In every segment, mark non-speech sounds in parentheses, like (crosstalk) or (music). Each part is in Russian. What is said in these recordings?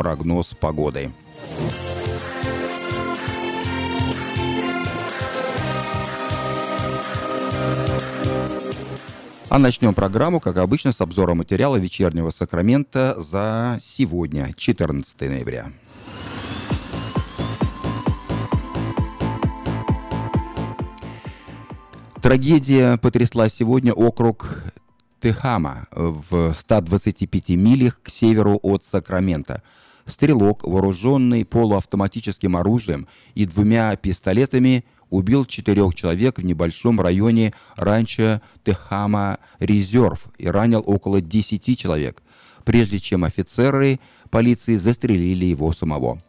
прогноз погоды. А начнем программу, как обычно, с обзора материала вечернего Сакрамента за сегодня, 14 ноября. Трагедия потрясла сегодня округ Техама в 125 милях к северу от Сакрамента. Стрелок, вооруженный полуавтоматическим оружием и двумя пистолетами, убил четырех человек в небольшом районе ранчо Техама Резерв и ранил около десяти человек, прежде чем офицеры полиции застрелили его самого.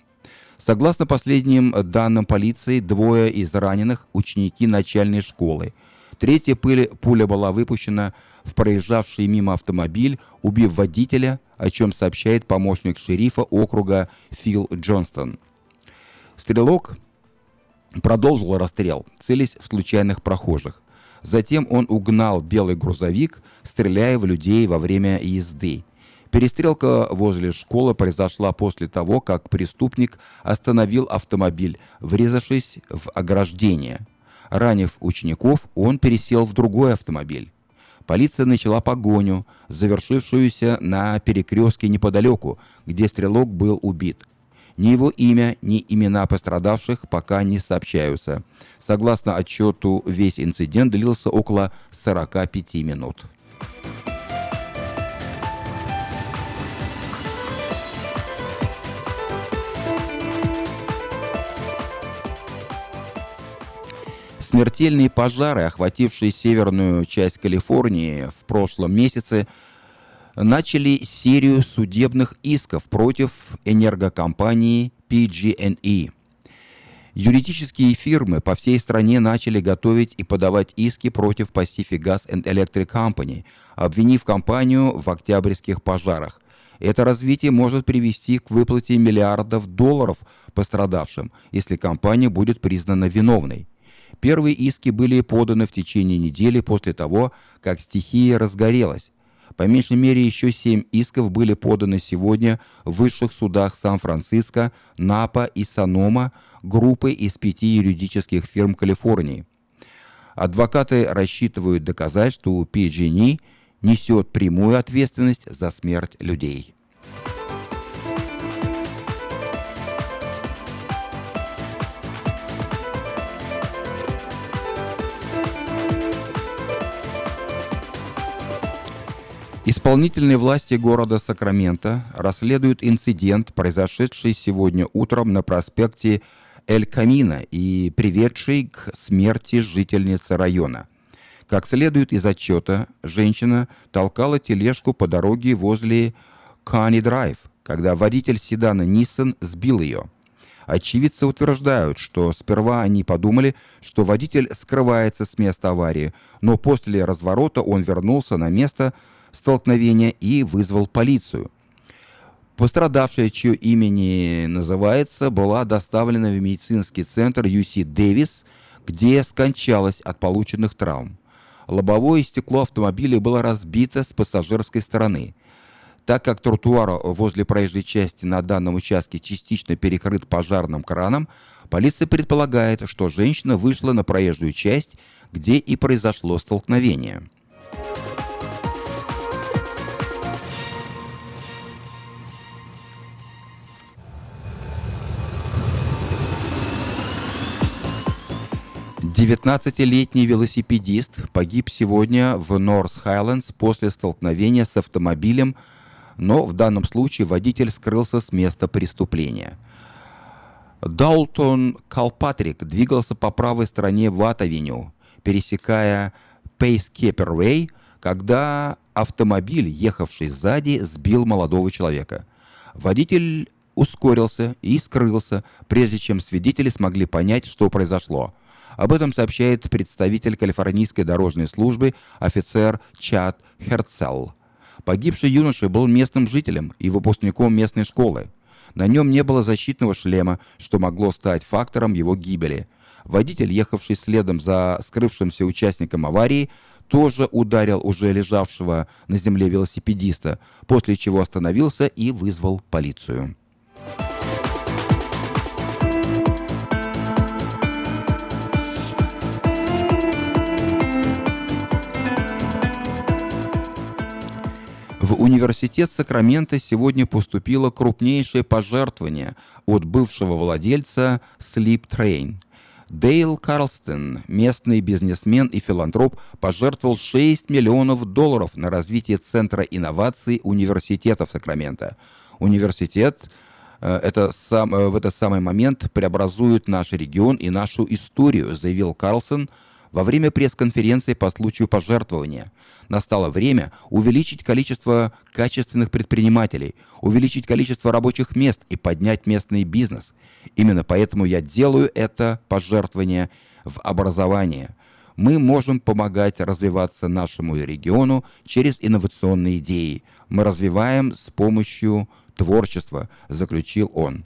Согласно последним данным полиции, двое из раненых – ученики начальной школы. Третья пуля была выпущена в проезжавший мимо автомобиль, убив водителя, о чем сообщает помощник шерифа округа Фил Джонстон. Стрелок продолжил расстрел, целясь в случайных прохожих. Затем он угнал белый грузовик, стреляя в людей во время езды. Перестрелка возле школы произошла после того, как преступник остановил автомобиль, врезавшись в ограждение. Ранив учеников, он пересел в другой автомобиль. Полиция начала погоню, завершившуюся на перекрестке неподалеку, где стрелок был убит. Ни его имя, ни имена пострадавших пока не сообщаются. Согласно отчету, весь инцидент длился около 45 минут. Смертельные пожары, охватившие северную часть Калифорнии в прошлом месяце, начали серию судебных исков против энергокомпании PG&E. Юридические фирмы по всей стране начали готовить и подавать иски против Pacific Gas and Electric Company, обвинив компанию в октябрьских пожарах. Это развитие может привести к выплате миллиардов долларов пострадавшим, если компания будет признана виновной. Первые иски были поданы в течение недели после того, как стихия разгорелась. По меньшей мере еще семь исков были поданы сегодня в высших судах Сан-Франциско, Напа и Санома группой из пяти юридических фирм Калифорнии. Адвокаты рассчитывают доказать, что PG&E несет прямую ответственность за смерть людей. Исполнительные власти города Сакраменто расследуют инцидент, произошедший сегодня утром на проспекте Эль Камина и приведший к смерти жительницы района. Как следует из отчета, женщина толкала тележку по дороге возле Кани Драйв, когда водитель седана Nissan сбил ее. Очевидцы утверждают, что сперва они подумали, что водитель скрывается с места аварии, но после разворота он вернулся на место, столкновения и вызвал полицию. Пострадавшая, чье имя называется, была доставлена в медицинский центр UC Дэвис, где скончалась от полученных травм. Лобовое стекло автомобиля было разбито с пассажирской стороны. Так как тротуар возле проезжей части на данном участке частично перекрыт пожарным краном, полиция предполагает, что женщина вышла на проезжую часть, где и произошло столкновение. 19-летний велосипедист погиб сегодня в Норс Хайлендс после столкновения с автомобилем, но в данном случае водитель скрылся с места преступления. Даултон Калпатрик двигался по правой стороне Ват-авеню, пересекая Пейскепер-Вей, когда автомобиль, ехавший сзади, сбил молодого человека. Водитель ускорился и скрылся, прежде чем свидетели смогли понять, что произошло. Об этом сообщает представитель Калифорнийской дорожной службы офицер Чад Херцелл. Погибший юноша был местным жителем и выпускником местной школы. На нем не было защитного шлема, что могло стать фактором его гибели. Водитель, ехавший следом за скрывшимся участником аварии, тоже ударил уже лежавшего на земле велосипедиста, после чего остановился и вызвал полицию. Университет Сакрамента сегодня поступило крупнейшее пожертвование от бывшего владельца Sleep Train. Дейл Карлстон, местный бизнесмен и филантроп, пожертвовал 6 миллионов долларов на развитие Центра инноваций университета в Сакраменто. Университет э, это сам, э, в этот самый момент преобразует наш регион и нашу историю, заявил Карлсон во время пресс-конференции по случаю пожертвования. Настало время увеличить количество качественных предпринимателей, увеличить количество рабочих мест и поднять местный бизнес. Именно поэтому я делаю это пожертвование в образование. Мы можем помогать развиваться нашему региону через инновационные идеи. Мы развиваем с помощью творчества, заключил он.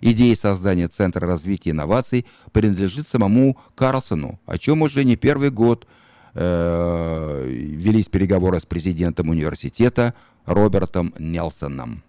Идея создания Центра развития инноваций принадлежит самому Карлсону, о чем уже не первый год – э, велись переговоры с президентом университета Робертом Нелсоном.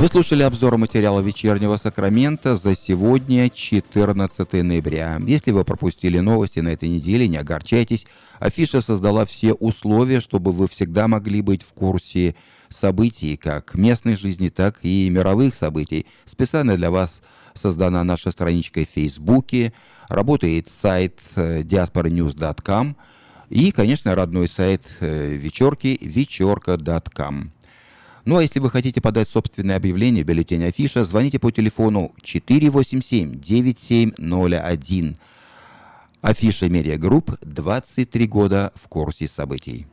Вы слушали обзор материала «Вечернего Сакрамента» за сегодня, 14 ноября. Если вы пропустили новости на этой неделе, не огорчайтесь. Афиша создала все условия, чтобы вы всегда могли быть в курсе событий, как местной жизни, так и мировых событий. Специально для вас – создана наша страничка в Фейсбуке, работает сайт э, diasporanews.com и, конечно, родной сайт э, вечерки вечерка.com. Ну а если вы хотите подать собственное объявление, бюллетень афиша, звоните по телефону 487-9701. Афиша Медиагрупп 23 года в курсе событий.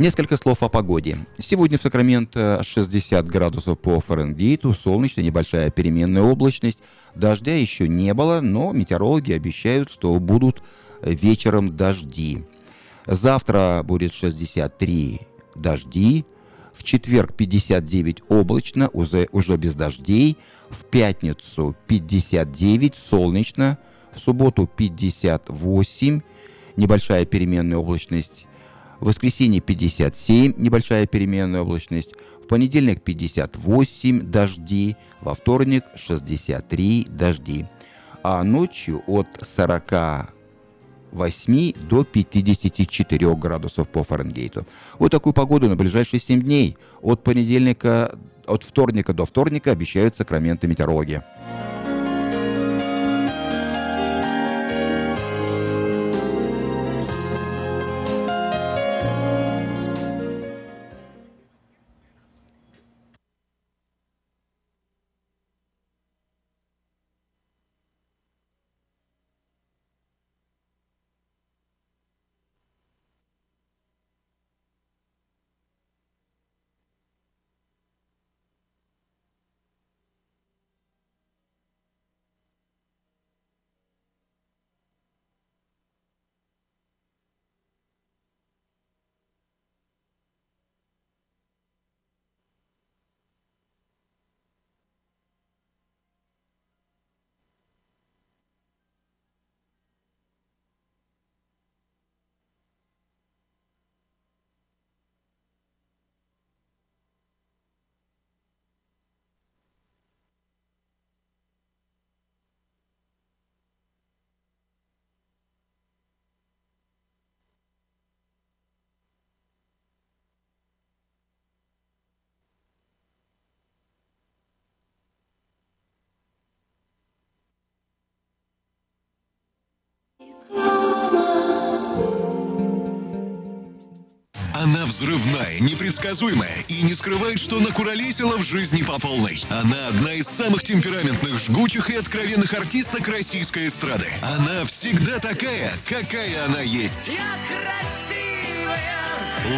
Несколько слов о погоде. Сегодня в Сакраменто 60 градусов по Фаренгейту, солнечно, небольшая переменная облачность. Дождя еще не было, но метеорологи обещают, что будут вечером дожди. Завтра будет 63 дожди, в четверг 59 облачно, уже, уже без дождей, в пятницу 59 солнечно, в субботу 58, небольшая переменная облачность, в воскресенье 57, небольшая переменная облачность. В понедельник 58 дожди. Во вторник 63 дожди. А ночью от 48 до 54 градусов по Фаренгейту. Вот такую погоду на ближайшие 7 дней. От понедельника, от вторника до вторника обещают Сакраменто метеорологи. Взрывная, непредсказуемая и не скрывает, что накуролесила в жизни по полной. Она одна из самых темпераментных, жгучих и откровенных артисток российской эстрады. Она всегда такая, какая она есть. Я красивая!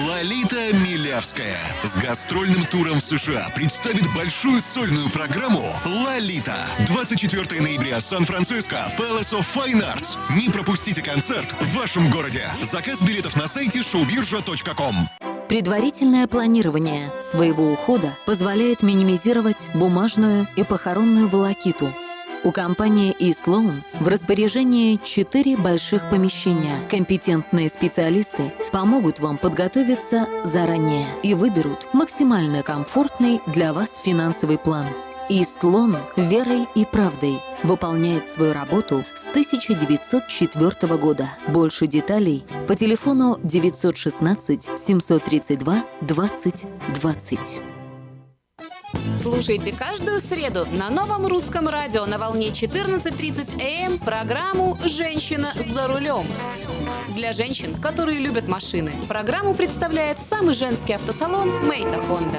Лолита Милявская с гастрольным туром в США представит большую сольную программу «Лолита». 24 ноября, Сан-Франциско, Palace of Fine Arts. Не пропустите концерт в вашем городе. Заказ билетов на сайте showbirja.com. Предварительное планирование своего ухода позволяет минимизировать бумажную и похоронную волокиту – у компании eSloan в распоряжении четыре больших помещения. Компетентные специалисты помогут вам подготовиться заранее и выберут максимально комфортный для вас финансовый план. Истлон верой и правдой выполняет свою работу с 1904 года. Больше деталей по телефону 916 732 20 20. Слушайте каждую среду на новом русском радио на волне 14.30 АМ программу «Женщина за рулем». Для женщин, которые любят машины, программу представляет самый женский автосалон «Мейта Хонда».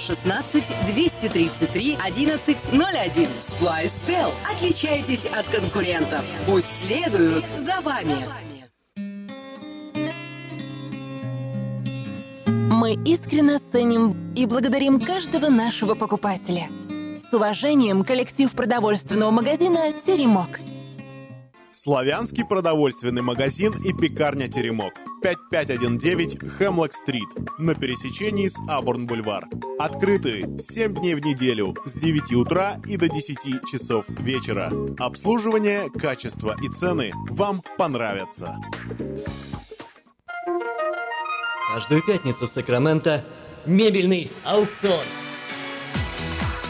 916 233 1101. Flystel. Отличайтесь от конкурентов. Пусть следуют за вами. Мы искренне ценим и благодарим каждого нашего покупателя. С уважением, коллектив продовольственного магазина «Теремок». Славянский продовольственный магазин и пекарня «Теремок». 5519 Хемлок-стрит на пересечении с Абурн-бульвар. Открыты 7 дней в неделю с 9 утра и до 10 часов вечера. Обслуживание, качество и цены вам понравятся. Каждую пятницу в Сакраменто мебельный аукцион.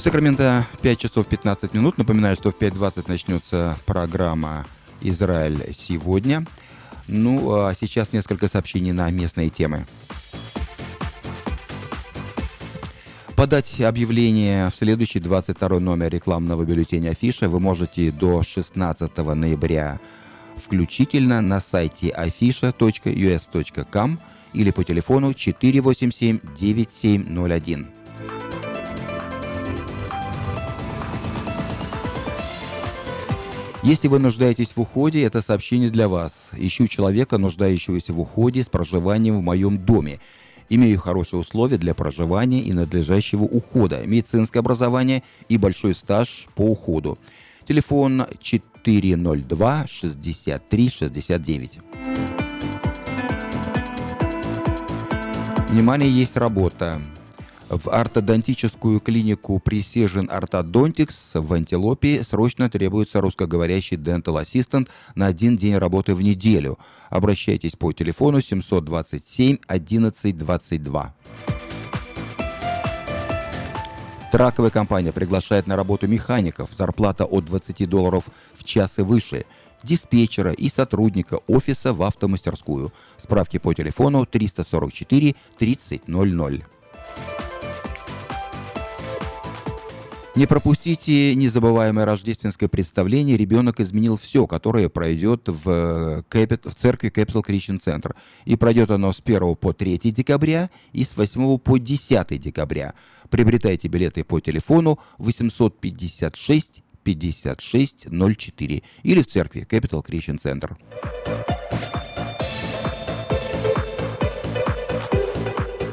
В Сакраменто 5 часов 15 минут. Напоминаю, что в 5.20 начнется программа «Израиль сегодня». Ну, а сейчас несколько сообщений на местные темы. Подать объявление в следующий 22 номер рекламного бюллетеня Афиша вы можете до 16 ноября включительно на сайте afisha.us.com или по телефону 487 9701. Если вы нуждаетесь в уходе, это сообщение для вас. Ищу человека, нуждающегося в уходе с проживанием в моем доме. Имею хорошие условия для проживания и надлежащего ухода, медицинское образование и большой стаж по уходу. Телефон 402 63 69. Внимание, есть работа. В ортодонтическую клинику Precision Orthodontics в Антилопе срочно требуется русскоговорящий dental assistant на один день работы в неделю. Обращайтесь по телефону 727 11 22. Траковая компания приглашает на работу механиков. Зарплата от 20 долларов в час и выше. Диспетчера и сотрудника офиса в автомастерскую. Справки по телефону 344 3000. Не пропустите незабываемое рождественское представление «Ребенок изменил все», которое пройдет в, Кэпит, в церкви Capital Christian Center. И пройдет оно с 1 по 3 декабря и с 8 по 10 декабря. Приобретайте билеты по телефону 856 5604 или в церкви Capital Christian Center.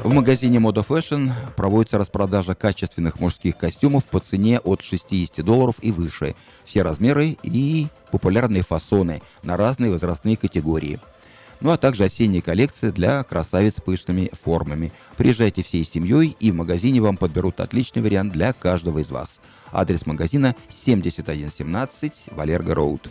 В магазине Moda Fashion проводится распродажа качественных мужских костюмов по цене от 60 долларов и выше. Все размеры и популярные фасоны на разные возрастные категории. Ну а также осенняя коллекция для красавиц с пышными формами. Приезжайте всей семьей, и в магазине вам подберут отличный вариант для каждого из вас. Адрес магазина 7117 Валерго Роуд.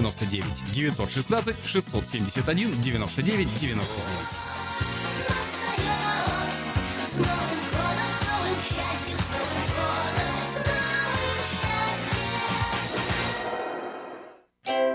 99 916 671 99 99.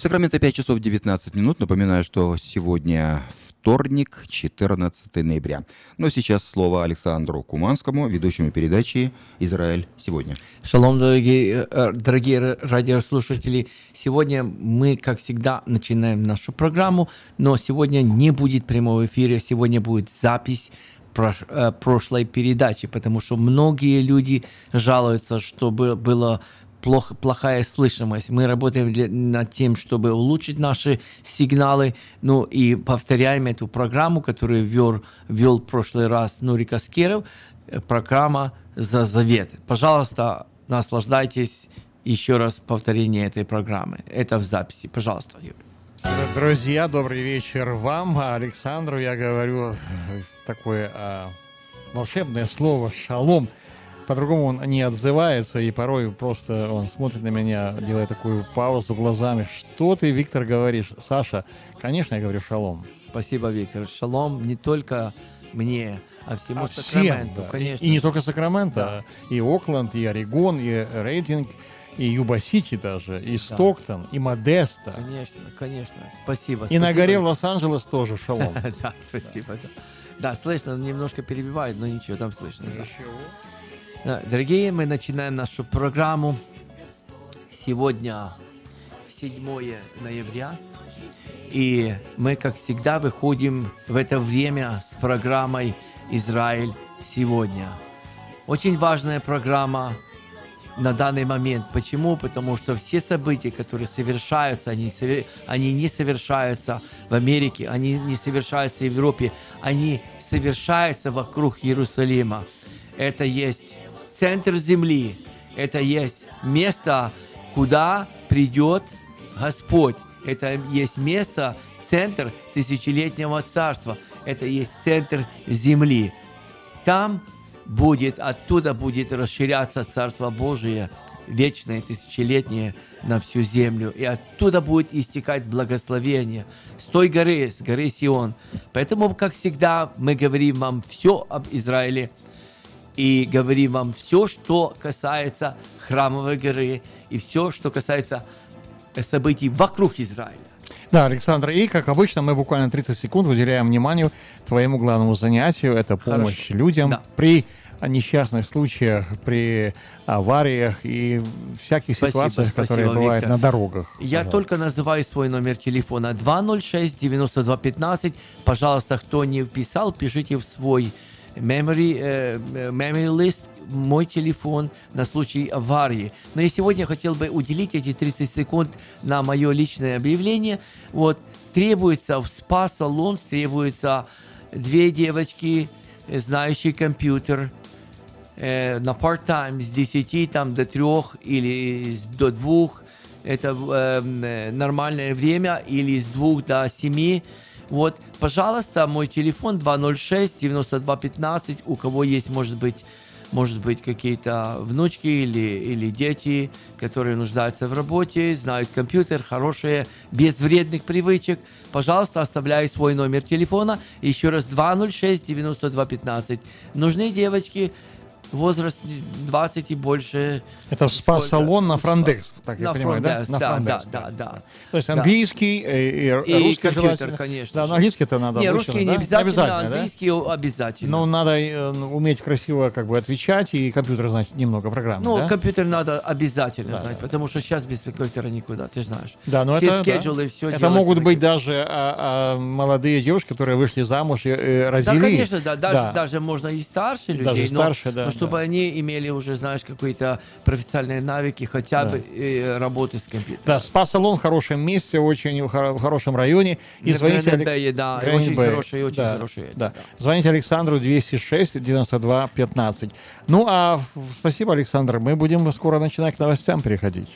Сакраменто 5 часов 19 минут. Напоминаю, что сегодня вторник, 14 ноября. Но сейчас слово Александру Куманскому, ведущему передачи «Израиль сегодня». Шалом, дорогие, э, дорогие радиослушатели. Сегодня мы, как всегда, начинаем нашу программу, но сегодня не будет прямого эфира, сегодня будет запись э, прошлой передачи, потому что многие люди жалуются, что было плохо, плохая слышимость. Мы работаем для, над тем, чтобы улучшить наши сигналы. Ну и повторяем эту программу, которую вел, вел в прошлый раз Нурик Аскеров, программа «За завет». Пожалуйста, наслаждайтесь еще раз повторение этой программы. Это в записи. Пожалуйста, Юрий. Друзья, добрый вечер вам. Александру я говорю такое а, волшебное слово «шалом». По-другому он не отзывается, и порой просто он смотрит на меня, делая такую паузу глазами. Что ты, Виктор, говоришь? Саша, конечно, я говорю шалом. Спасибо, Виктор. Шалом не только мне, а всему а Сакраменту, всем, да. конечно. И, и не только Сакраменто, да. и Окленд, и Орегон, и Рейдинг, и Юба-Сити даже, и Стоктон, и Модеста. Конечно, конечно. Спасибо. И спасибо. на горе в Лос-Анджелес тоже шалом. (laughs) Да, спасибо. Да, слышно, немножко перебивает, но ничего, там слышно. Ничего. Дорогие, мы начинаем нашу программу. Сегодня 7 ноября. И мы, как всегда, выходим в это время с программой «Израиль сегодня». Очень важная программа на данный момент. Почему? Потому что все события, которые совершаются, они, они не совершаются в Америке, они не совершаются в Европе, они совершаются вокруг Иерусалима. Это есть центр земли. Это есть место, куда придет Господь. Это есть место, центр тысячелетнего царства. Это есть центр земли. Там будет, оттуда будет расширяться Царство Божие, вечное, тысячелетнее на всю землю. И оттуда будет истекать благословение. С той горы, с горы Сион. Поэтому, как всегда, мы говорим вам все об Израиле – и говорим вам все, что касается храмовой горы и все, что касается событий вокруг Израиля. Да, Александр, и как обычно мы буквально 30 секунд выделяем вниманию твоему главному занятию, это помощь Хорошо. людям да. при несчастных случаях, при авариях и всяких Спасибо, ситуациях, спасибо, которые бывают Виктор. на дорогах. Я Пожалуйста. только называю свой номер телефона 206-9215. Пожалуйста, кто не вписал, пишите в свой memory, э, э, memory list мой телефон на случай аварии. Но я сегодня хотел бы уделить эти 30 секунд на мое личное объявление. Вот, требуется в спа-салон, требуется две девочки, знающие компьютер, э, на part-time с 10 там, до 3 или до 2. Это э, э, нормальное время. Или с 2 до 7. Вот, пожалуйста, мой телефон 206-9215. У кого есть, может быть, может быть, какие-то внучки или, или дети, которые нуждаются в работе, знают компьютер, хорошие, без вредных привычек. Пожалуйста, оставляю свой номер телефона. Еще раз 206-9215. Нужны девочки, возраст 20 и больше. Это спа-салон на Франдекс, так я на понимаю, да? На да, да, да, да. То есть Да. английский э, и, И русский компьютер, конечно Да, но английский-то надо Не, русский не да? обязательно, да? английский обязательно. Ну, надо э, уметь красиво как бы отвечать и компьютер знать немного программ, Ну, да? компьютер надо обязательно Да, знать, потому что сейчас без компьютера никуда, ты знаешь. Да, но все это, да. скеджулы, все это могут быть даже а, а, молодые девушки, которые вышли замуж и э, родили. Да, конечно, да. Даже, Да. даже можно и старше людей, Даже но, старше, да, но чтобы да. они имели уже, знаешь, какие-то профессиональные навыки, хотя Да. бы э, работы с компьютером. Да, спа-салон в хорошем месте, очень в хоро- в хорошем районе. И На звоните Алекс- да, и Гранд очень Бэе, хороший, очень да, хороший, Да. Звоните Александру 206 92 15. Ну, а спасибо, Александр. Мы будем скоро начинать к новостям переходить.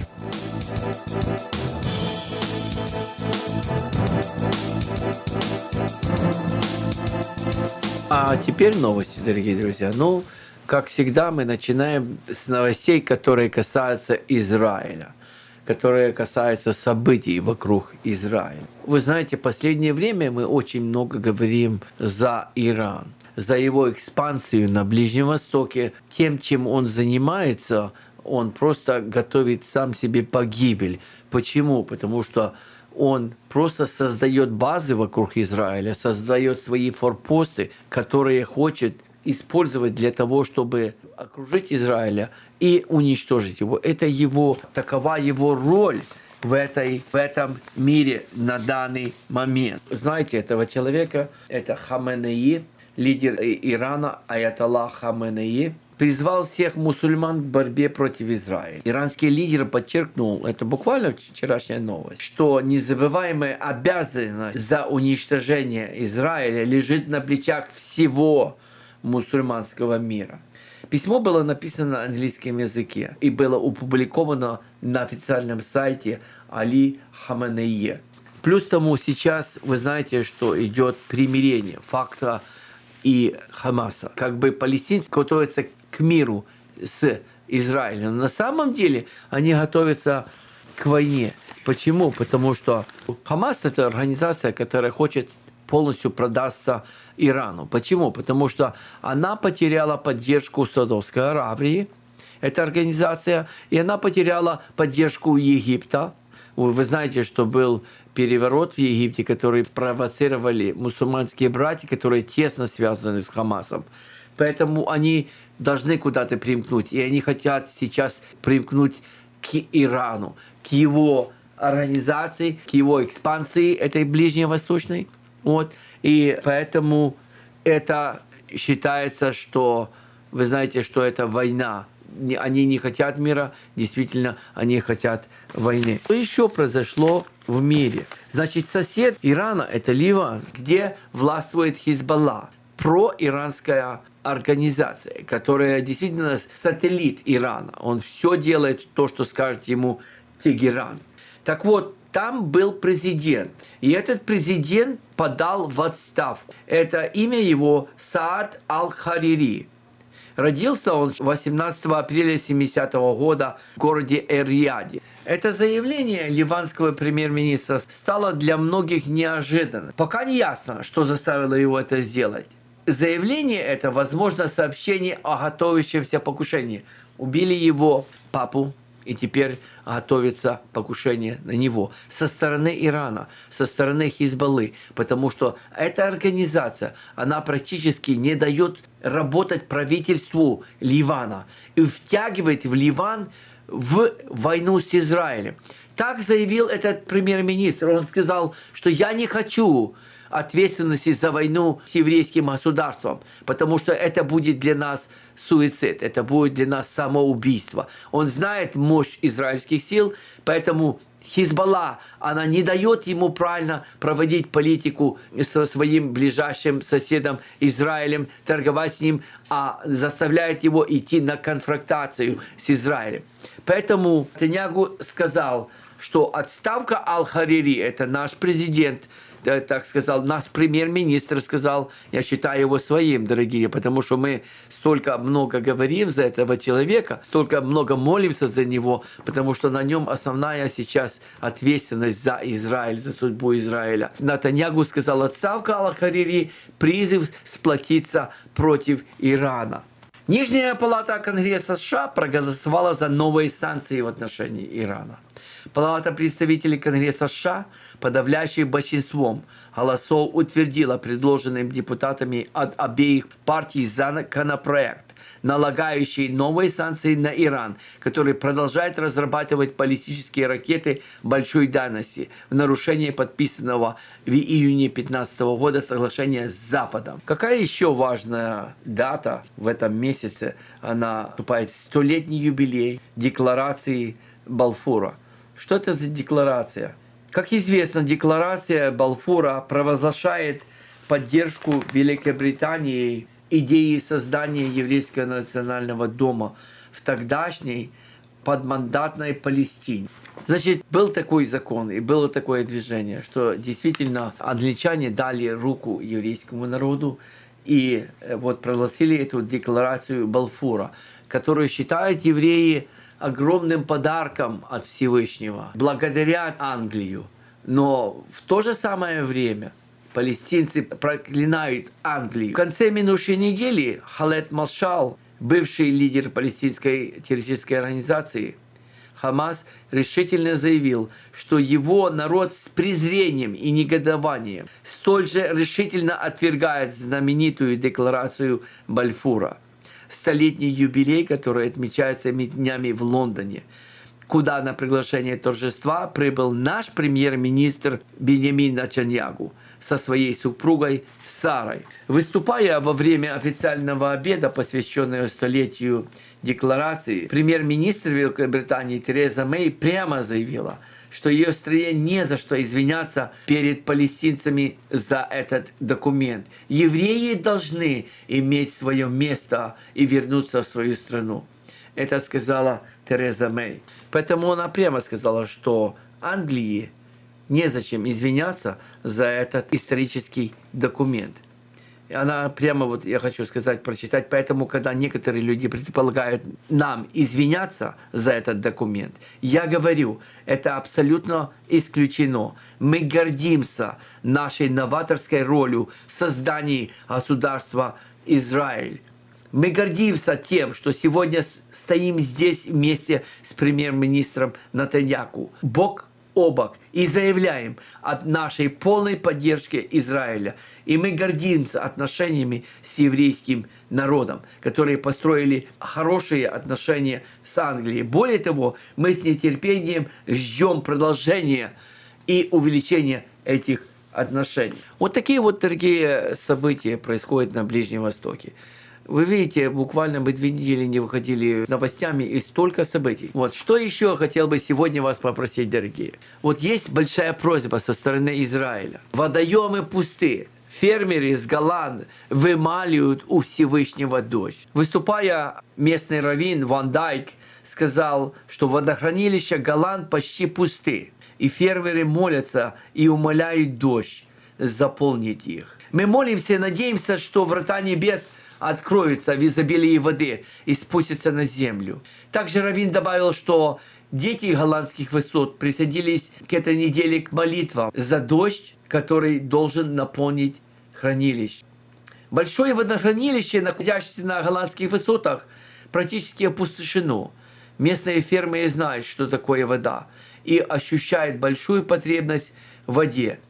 А теперь новости, дорогие друзья. Ну, как всегда, мы начинаем с новостей, которые касаются Израиля, которые касаются событий вокруг Израиля. Вы знаете, в последнее время мы очень много говорим за Иран, за его экспансию на Ближнем Востоке. Тем, чем он занимается, он просто готовит сам себе погибель. Почему? Потому что он просто создает базы вокруг Израиля, создает свои форпосты, которые хочет использовать для того, чтобы окружить Израиля и уничтожить его. Это его, такова его роль в, этой, в этом мире на данный момент. Знаете этого человека? Это Хаменеи, лидер Ирана, Аятоллах Хаменеи, призвал всех мусульман к борьбе против Израиля. Иранский лидер подчеркнул, это буквально вчерашняя новость, что незабываемая обязанность за уничтожение Израиля лежит на плечах всего мусульманского мира. Письмо было написано на английском языке и было опубликовано на официальном сайте Али Хаменее. Плюс тому сейчас вы знаете, что идет примирение факта и Хамаса. Как бы палестинцы готовятся к миру с Израилем. На самом деле они готовятся к войне. Почему? Потому что Хамас это организация, которая хочет полностью продаться Ирану. Почему? Потому что она потеряла поддержку Саудовской Аравии, эта организация, и она потеряла поддержку Египта. Вы знаете, что был переворот в Египте, который провоцировали мусульманские братья, которые тесно связаны с Хамасом. Поэтому они должны куда-то примкнуть. И они хотят сейчас примкнуть к Ирану, к его организации, к его экспансии этой ближневосточной. Вот. И поэтому это считается, что вы знаете, что это война. Они не хотят мира, действительно, они хотят войны. Что еще произошло в мире? Значит, сосед Ирана – это Ливан, где властвует Хизбалла, проиранская организация, которая действительно сателлит Ирана. Он все делает то, что скажет ему Тегеран. Так вот, там был президент. И этот президент подал в отставку. Это имя его Саад Ал-Харири. Родился он 18 апреля 70 года в городе Эр-Рияде. Это заявление ливанского премьер-министра стало для многих неожиданным. Пока не ясно, что заставило его это сделать. Заявление это, возможно, сообщение о готовящемся покушении. Убили его папу, и теперь готовится покушение на него со стороны Ирана, со стороны Хизбаллы, потому что эта организация, она практически не дает работать правительству Ливана и втягивает в Ливан в войну с Израилем. Так заявил этот премьер-министр. Он сказал, что я не хочу ответственности за войну с еврейским государством, потому что это будет для нас суицид, это будет для нас самоубийство. Он знает мощь израильских сил, поэтому Хизбалла, она не дает ему правильно проводить политику со своим ближайшим соседом Израилем, торговать с ним, а заставляет его идти на конфронтацию с Израилем. Поэтому Танягу сказал, что отставка Аль-Харири, это наш президент, так сказал, наш премьер-министр сказал, я считаю его своим, дорогие, потому что мы столько много говорим за этого человека, столько много молимся за него, потому что на нем основная сейчас ответственность за Израиль, за судьбу Израиля. Натаньягу сказал, отставка Аллахарири, призыв сплотиться против Ирана. Нижняя палата Конгресса США проголосовала за новые санкции в отношении Ирана. Палата представителей Конгресса США подавляющим большинством голосов утвердила предложенным депутатами от обеих партий законопроект, налагающий новые санкции на Иран, который продолжает разрабатывать баллистические ракеты большой дальности в нарушение подписанного в июне 2015 года соглашения с Западом. Какая еще важная дата в этом месяце? Она наступает столетний юбилей декларации Балфура – что это за декларация? Как известно, декларация Балфура провозглашает поддержку Великобритании идеи создания еврейского национального дома в тогдашней подмандатной Палестине. Значит, был такой закон и было такое движение, что действительно англичане дали руку еврейскому народу и э, вот прогласили эту декларацию Балфура, которую считают евреи огромным подарком от Всевышнего, благодарят Англию. Но в то же самое время палестинцы проклинают Англию. В конце минувшей недели Халет Малшал, бывший лидер палестинской террористической организации, Хамас решительно заявил, что его народ с презрением и негодованием столь же решительно отвергает знаменитую декларацию Бальфура – столетний юбилей, который отмечается днями в Лондоне, куда на приглашение торжества прибыл наш премьер-министр Бенемин Начаньягу со своей супругой Сарой. Выступая во время официального обеда, посвященного столетию декларации, премьер-министр Великобритании Тереза Мэй прямо заявила – что ее стране не за что извиняться перед палестинцами за этот документ. Евреи должны иметь свое место и вернуться в свою страну. Это сказала Тереза Мэй. Поэтому она прямо сказала, что Англии незачем извиняться за этот исторический документ она прямо вот, я хочу сказать, прочитать. Поэтому, когда некоторые люди предполагают нам извиняться за этот документ, я говорю, это абсолютно исключено. Мы гордимся нашей новаторской ролью в создании государства Израиль. Мы гордимся тем, что сегодня стоим здесь вместе с премьер-министром Натаньяку. Бог о и заявляем от нашей полной поддержки Израиля. И мы гордимся отношениями с еврейским народом, которые построили хорошие отношения с Англией. Более того, мы с нетерпением ждем продолжения и увеличения этих отношений. Вот такие вот, дорогие события происходят на Ближнем Востоке. Вы видите, буквально мы две недели не выходили с новостями и столько событий. Вот что еще хотел бы сегодня вас попросить, дорогие. Вот есть большая просьба со стороны Израиля. Водоемы пусты. Фермеры из Голланд вымаливают у Всевышнего дождь. Выступая, местный раввин Ван Дайк сказал, что водохранилища Голланд почти пусты. И фермеры молятся и умоляют дождь заполнить их. Мы молимся и надеемся, что врата небес – откроются в изобилии воды и спустятся на землю. Также Равин добавил, что дети голландских высот присоединились к этой неделе к молитвам за дождь, который должен наполнить хранилище. Большое водохранилище, находящееся на голландских высотах, практически опустошено. местные фермеры знают, что такое вода, и ощущают большую потребность в воде.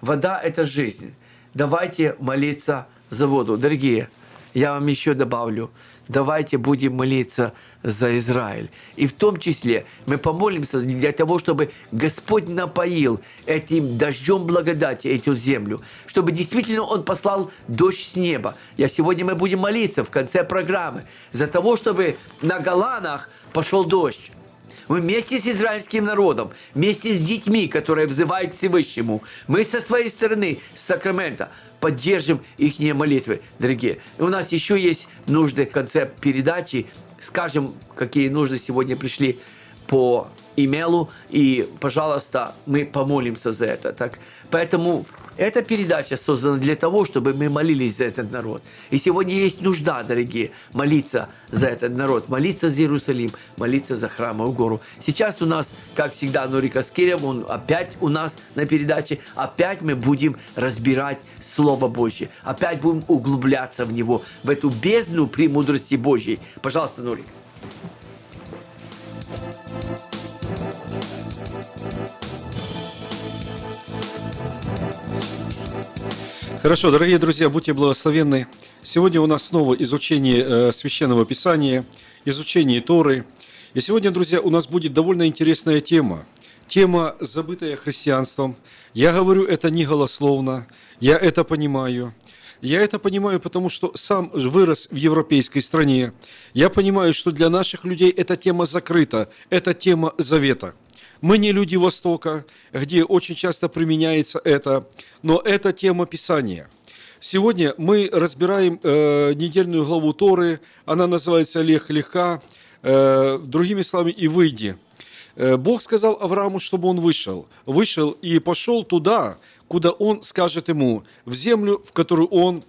Вода – это жизнь. Давайте молиться за воду. Дорогие, я вам еще добавлю, давайте будем молиться за Израиль. И в том числе мы помолимся для того, чтобы Господь напоил этим дождем благодати эту землю, чтобы действительно Он послал дождь с неба. Я сегодня мы будем молиться в конце программы за того, чтобы на Голанах пошел дождь. Мы вместе с израильским народом, вместе с детьми, которые взывают к Всевышнему, мы со своей стороны, с Сакрамента, поддержим их молитвы, дорогие. И у нас еще есть нужды в конце передачи. Скажем, какие нужды сегодня пришли по имейлу. И, пожалуйста, мы помолимся за это. Так, поэтому эта передача создана для того, чтобы мы молились за этот народ. И сегодня есть нужда, дорогие, молиться за этот народ, молиться за Иерусалим, молиться за храмовую гору. Сейчас у нас, как всегда, Нурика Скирев, он опять у нас на передаче. Опять мы будем разбирать Слово Божье. Опять будем углубляться в него, в эту бездну премудрости Божьей. Пожалуйста, Нурик. Хорошо, дорогие друзья, будьте благословенны. Сегодня у нас снова изучение э, священного писания, изучение Торы. И сегодня, друзья, у нас будет довольно интересная тема. Тема, забытая христианством. Я говорю это не голословно, я это понимаю. Я это понимаю, потому что сам вырос в европейской стране. Я понимаю, что для наших людей эта тема закрыта, это тема завета. Мы не люди Востока, где очень часто применяется это, но это тема Писания. Сегодня мы разбираем э, недельную главу Торы, она называется «Лех легка», э, другими словами «И выйди». Э, Бог сказал Аврааму, чтобы он вышел. Вышел и пошел туда, куда он скажет ему, в землю, в которую он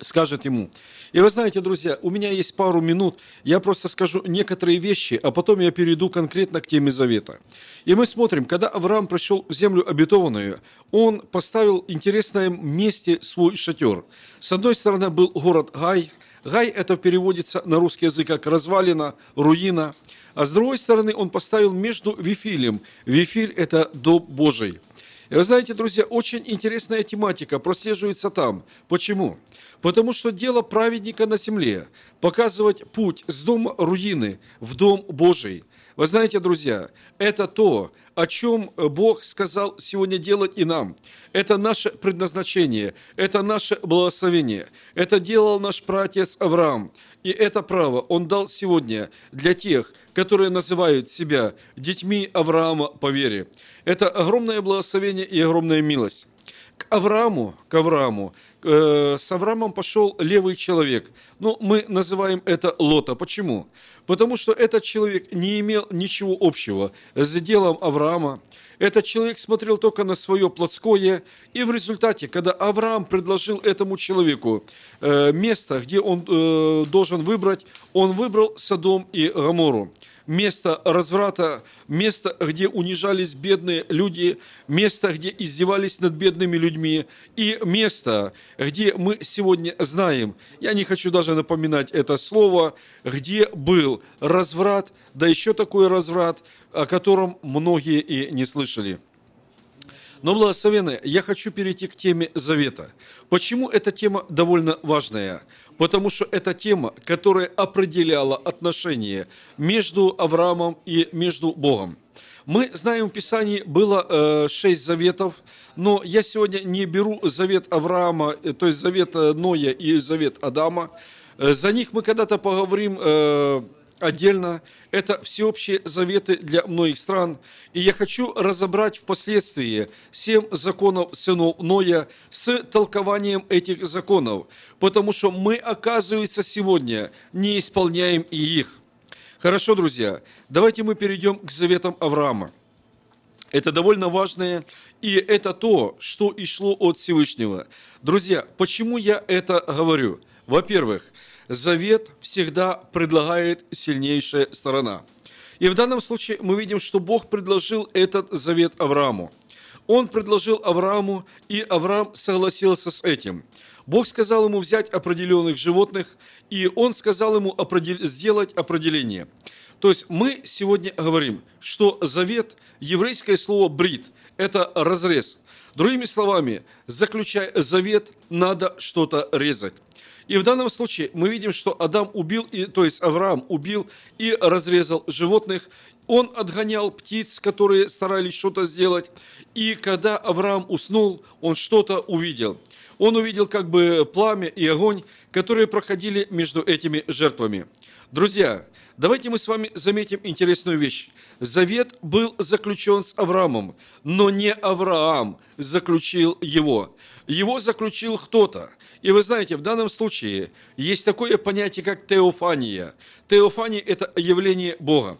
скажет ему. И вы знаете, друзья, у меня есть пару минут, я просто скажу некоторые вещи, а потом я перейду конкретно к теме завета. И мы смотрим, когда Авраам пришел в землю обетованную, он поставил в интересном месте свой шатер. С одной стороны был город Гай. Гай это переводится на русский язык как развалина, руина. А с другой стороны он поставил между Вифилем. Вифиль это дом Божий. И вы знаете, друзья, очень интересная тематика прослеживается там. Почему? Потому что дело праведника на земле – показывать путь с дома руины в дом Божий. Вы знаете, друзья, это то, о чем Бог сказал сегодня делать и нам. Это наше предназначение, это наше благословение. Это делал наш праотец Авраам. И это право Он дал сегодня для тех, которые называют себя детьми Авраама по вере. Это огромное благословение и огромная милость. К Аврааму, к Аврааму, с Авраамом пошел левый человек. Но мы называем это Лота. Почему? Потому что этот человек не имел ничего общего с делом Авраама. Этот человек смотрел только на свое плотское, и в результате, когда Авраам предложил этому человеку э, место, где он э, должен выбрать, он выбрал Содом и Гамору место разврата, место, где унижались бедные люди, место, где издевались над бедными людьми, и место, где мы сегодня знаем, я не хочу даже напоминать это слово, где был разврат, да еще такой разврат, о котором многие и не слышали. Но, благословенные, я хочу перейти к теме завета. Почему эта тема довольно важная? Потому что это тема, которая определяла отношения между Авраамом и между Богом. Мы знаем, в Писании было э, шесть заветов, но я сегодня не беру завет Авраама, э, то есть завет э, Ноя и завет Адама. За них мы когда-то поговорим отдельно. Это всеобщие заветы для многих стран. И я хочу разобрать впоследствии семь законов сынов Ноя с толкованием этих законов, потому что мы, оказывается, сегодня не исполняем и их. Хорошо, друзья, давайте мы перейдем к заветам Авраама. Это довольно важное, и это то, что и шло от Всевышнего. Друзья, почему я это говорю? Во-первых, завет всегда предлагает сильнейшая сторона. И в данном случае мы видим, что Бог предложил этот завет Аврааму. Он предложил Аврааму, и Авраам согласился с этим. Бог сказал ему взять определенных животных, и он сказал ему сделать определение. То есть мы сегодня говорим, что завет, еврейское слово «брит» – это разрез. Другими словами, заключая завет, надо что-то резать. И в данном случае мы видим, что Адам убил, и, то есть Авраам убил и разрезал животных. Он отгонял птиц, которые старались что-то сделать. И когда Авраам уснул, он что-то увидел. Он увидел как бы пламя и огонь, которые проходили между этими жертвами. Друзья, давайте мы с вами заметим интересную вещь. Завет был заключен с Авраамом, но не Авраам заключил его. Его заключил кто-то. И вы знаете, в данном случае есть такое понятие, как теофания. Теофания – это явление Бога.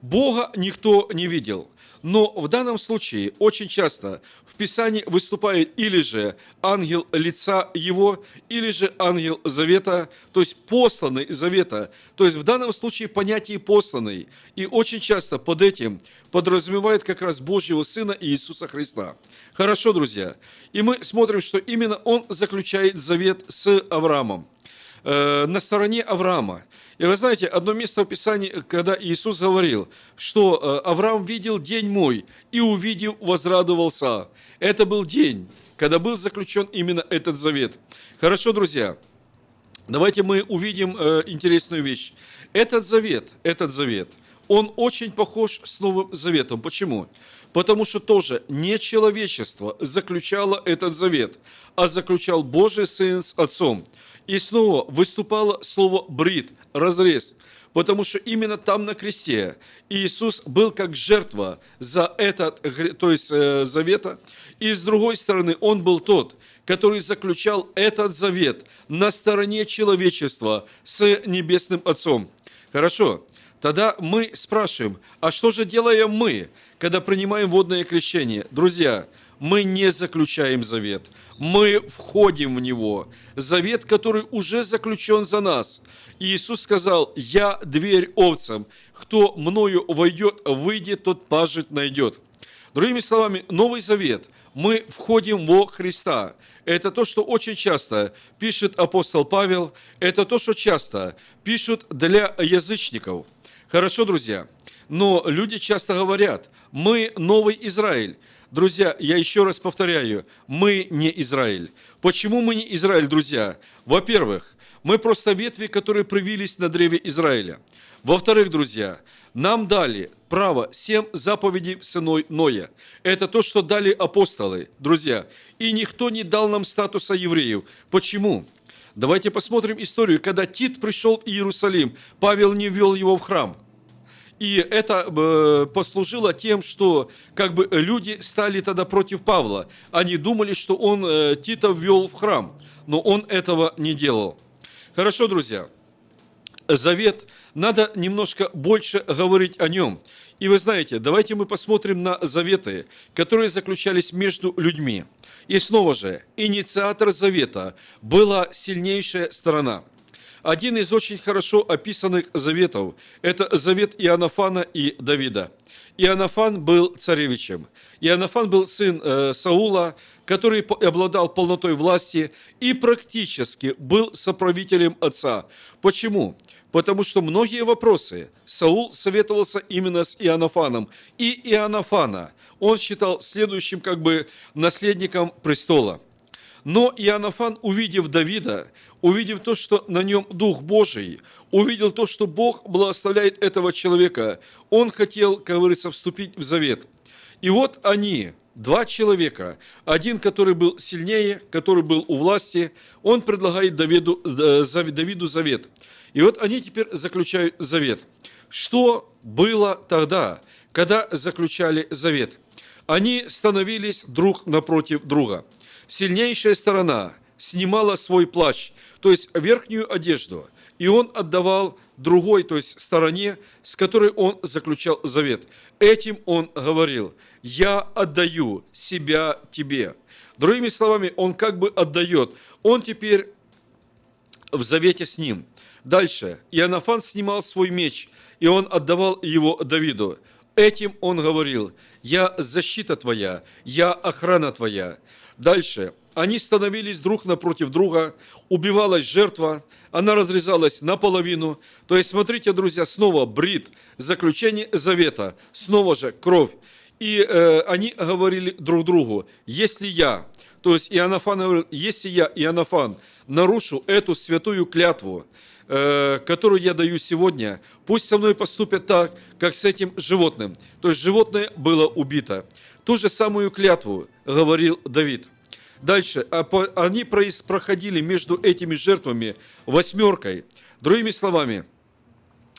Бога никто не видел. Но в данном случае очень часто в Писании выступает или же ангел лица его, или же ангел завета, то есть посланный завета. То есть в данном случае понятие посланный. И очень часто под этим подразумевает как раз Божьего Сына Иисуса Христа. Хорошо, друзья. И мы смотрим, что именно он заключает завет с Авраамом э, на стороне Авраама. И вы знаете, одно место в Писании, когда Иисус говорил, что э, Авраам видел день мой и увидев, возрадовался. Это был день, когда был заключен именно этот завет. Хорошо, друзья, давайте мы увидим э, интересную вещь. Этот завет, этот завет, он очень похож с Новым Заветом. Почему? Потому что тоже не человечество заключало этот завет, а заключал Божий Сын с Отцом. И снова выступало слово «брит», «разрез», потому что именно там на кресте Иисус был как жертва за этот, то есть э, завета, и с другой стороны Он был тот, который заключал этот завет на стороне человечества с Небесным Отцом. Хорошо, тогда мы спрашиваем, а что же делаем мы, когда принимаем водное крещение? Друзья, мы не заключаем завет, мы входим в него. Завет, который уже заключен за нас. И Иисус сказал, я дверь овцам, кто мною войдет, выйдет, тот пажить найдет. Другими словами, Новый Завет, мы входим во Христа. Это то, что очень часто пишет апостол Павел, это то, что часто пишут для язычников. Хорошо, друзья, но люди часто говорят, мы новый Израиль. Друзья, я еще раз повторяю, мы не Израиль. Почему мы не Израиль, друзья? Во-первых, мы просто ветви, которые привились на древе Израиля. Во-вторых, друзья, нам дали право семь заповедей сыной Ноя. Это то, что дали апостолы, друзья. И никто не дал нам статуса евреев. Почему? Давайте посмотрим историю. Когда Тит пришел в Иерусалим, Павел не ввел его в храм. И это э, послужило тем, что как бы люди стали тогда против Павла. Они думали, что он э, Тита ввел в храм, но он этого не делал. Хорошо, друзья. Завет, надо немножко больше говорить о нем. И вы знаете, давайте мы посмотрим на заветы, которые заключались между людьми. И снова же, инициатор завета была сильнейшая сторона – один из очень хорошо описанных заветов – это завет Иоаннафана и Давида. Иоаннафан был царевичем. Иоаннафан был сын э, Саула, который обладал полнотой власти и практически был соправителем отца. Почему? Потому что многие вопросы Саул советовался именно с Иоаннафаном. И Иоаннафана он считал следующим как бы наследником престола. Но Иоаннафан, увидев Давида, увидев то, что на нем Дух Божий, увидел то, что Бог благословляет этого человека, он хотел, как говорится, вступить в завет. И вот они, два человека, один, который был сильнее, который был у власти, он предлагает Давиду, э, Давиду завет. И вот они теперь заключают завет. Что было тогда, когда заключали завет? Они становились друг напротив друга. Сильнейшая сторона снимала свой плащ, то есть верхнюю одежду, и он отдавал другой, то есть стороне, с которой он заключал завет. Этим он говорил, я отдаю себя тебе. Другими словами, он как бы отдает. Он теперь в завете с ним. Дальше. Иоаннафан снимал свой меч, и он отдавал его Давиду. Этим он говорил, я защита твоя, я охрана твоя. Дальше. Они становились друг напротив друга, убивалась жертва, она разрезалась наполовину. То есть, смотрите, друзья, снова брит, заключение завета, снова же кровь. И э, они говорили друг другу, если я, то есть Иоаннафан говорил, если я, Иоаннафан, нарушу эту святую клятву, э, которую я даю сегодня, пусть со мной поступят так, как с этим животным. То есть животное было убито. Ту же самую клятву говорил Давид. Дальше, а они проходили между этими жертвами восьмеркой. Другими словами,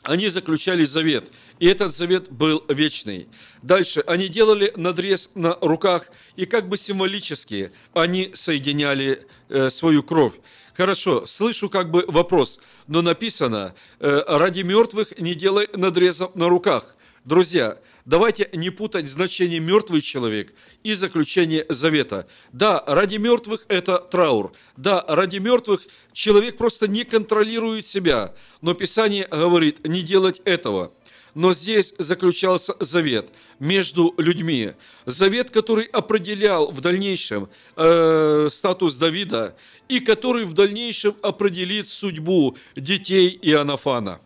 они заключали завет, и этот завет был вечный. Дальше, они делали надрез на руках, и как бы символически они соединяли э, свою кровь. Хорошо, слышу как бы вопрос, но написано, э, ради мертвых не делай надрезов на руках. Друзья, давайте не путать значение мертвый человек и заключение завета. Да, ради мертвых это траур. Да, ради мертвых человек просто не контролирует себя. Но Писание говорит не делать этого. Но здесь заключался завет между людьми. Завет, который определял в дальнейшем э, статус Давида и который в дальнейшем определит судьбу детей Иоаннафана.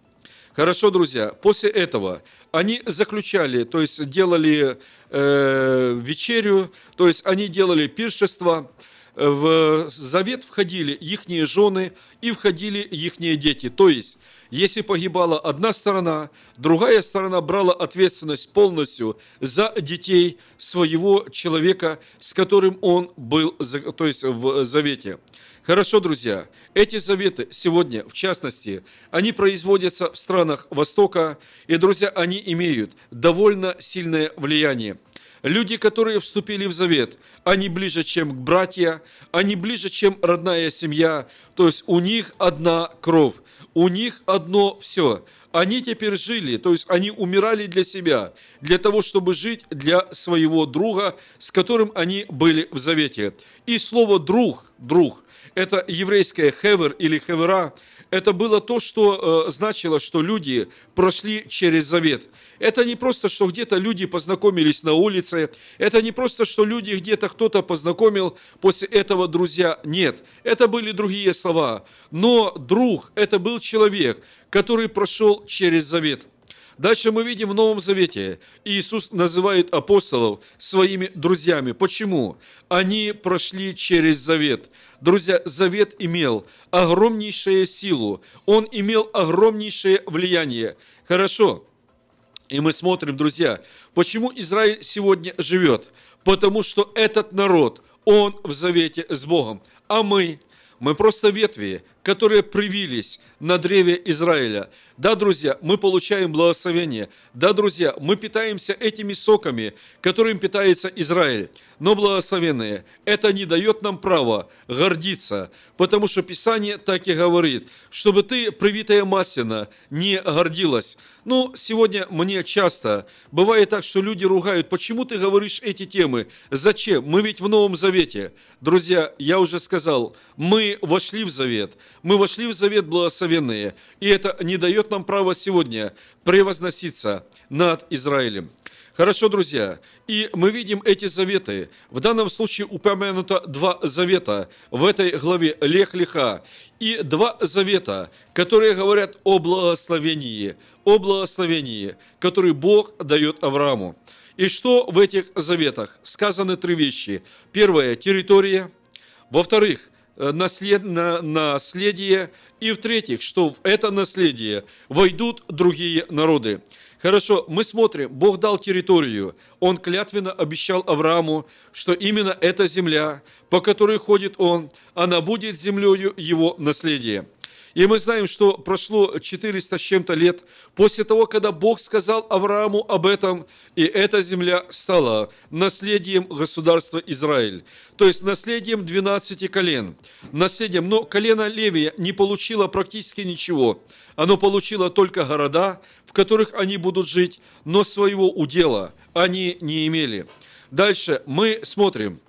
Хорошо, друзья, после этого они заключали, то есть делали э, вечерю, то есть они делали пиршество, в завет входили ихние жены и входили ихние дети. То есть, если погибала одна сторона, другая сторона брала ответственность полностью за детей своего человека, с которым он был, то есть в завете. Хорошо, друзья, эти заветы сегодня, в частности, они производятся в странах Востока, и, друзья, они имеют довольно сильное влияние. Люди, которые вступили в завет, они ближе, чем братья, они ближе, чем родная семья, то есть у них одна кровь, у них одно все. Они теперь жили, то есть они умирали для себя, для того, чтобы жить для своего друга, с которым они были в завете. И слово «друг», «друг» – это еврейское «хевер» или «хевера», это было то, что э, значило, что люди прошли через завет. Это не просто, что где-то люди познакомились на улице, это не просто, что люди где-то кто-то познакомил, после этого друзья. Нет, это были другие слова. Но друг – это был человек, который прошел через завет. Дальше мы видим в Новом Завете, Иисус называет апостолов своими друзьями. Почему? Они прошли через завет. Друзья, завет имел огромнейшую силу, он имел огромнейшее влияние. Хорошо, и мы смотрим, друзья, почему Израиль сегодня живет? Потому что этот народ, он в завете с Богом. А мы, мы просто ветви, которые привились на древе Израиля. Да, друзья, мы получаем благословение. Да, друзья, мы питаемся этими соками, которым питается Израиль. Но благословенные, это не дает нам права гордиться, потому что Писание так и говорит, чтобы ты, привитая маслина, не гордилась. Ну, сегодня мне часто бывает так, что люди ругают, почему ты говоришь эти темы? Зачем? Мы ведь в Новом Завете. Друзья, я уже сказал, мы вошли в Завет, мы вошли в Завет благословенные, и это не дает нам права сегодня превозноситься над Израилем. Хорошо, друзья. И мы видим эти заветы. В данном случае упомянуто два завета в этой главе Лех Леха. И два завета, которые говорят о благословении, о благословении, который Бог дает Аврааму. И что в этих заветах? Сказаны три вещи. Первое – территория. Во-вторых, э, наслед, на- наследие. И в-третьих, что в это наследие войдут другие народы. Хорошо, мы смотрим, Бог дал территорию. Он клятвенно обещал Аврааму, что именно эта земля, по которой ходит он, она будет землею его наследия. И мы знаем, что прошло 400 с чем-то лет после того, когда Бог сказал Аврааму об этом, и эта земля стала наследием государства Израиль. То есть наследием 12 колен. Наследием, но колено Левия не получило практически ничего. Оно получило только города, в которых они будут жить, но своего удела они не имели. Дальше мы смотрим.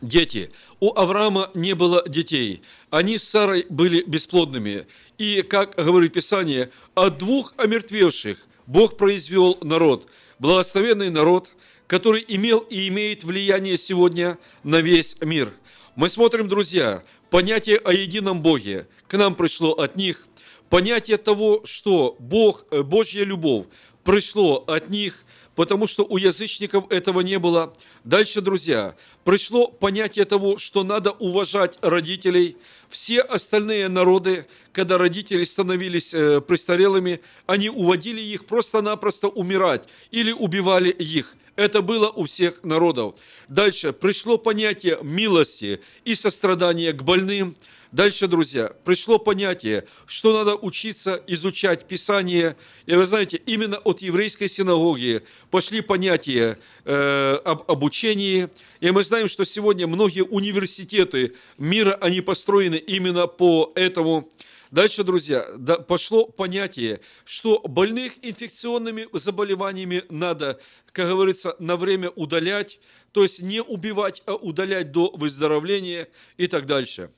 Дети. У Авраама не было детей. Они с Сарой были бесплодными. И, как говорит Писание, от двух омертвевших Бог произвел народ, благословенный народ, который имел и имеет влияние сегодня на весь мир. Мы смотрим, друзья, понятие о едином Боге к нам пришло от них, понятие того, что Бог, э, Божья любовь пришло от них, потому что у язычников этого не было. Дальше, друзья, пришло понятие того, что надо уважать родителей. Все остальные народы, когда родители становились э, престарелыми, они уводили их просто-напросто умирать или убивали их. Это было у всех народов. Дальше пришло понятие милости и сострадания к больным. Дальше, друзья, пришло понятие, что надо учиться изучать Писание. И вы знаете, именно от еврейской синагоги пошли понятия э, об обучении. И мы знаем, что сегодня многие университеты мира, они построены именно по этому. Дальше, друзья, да, пошло понятие, что больных инфекционными заболеваниями надо, как говорится, на время удалять, то есть не убивать, а удалять до выздоровления и так дальше.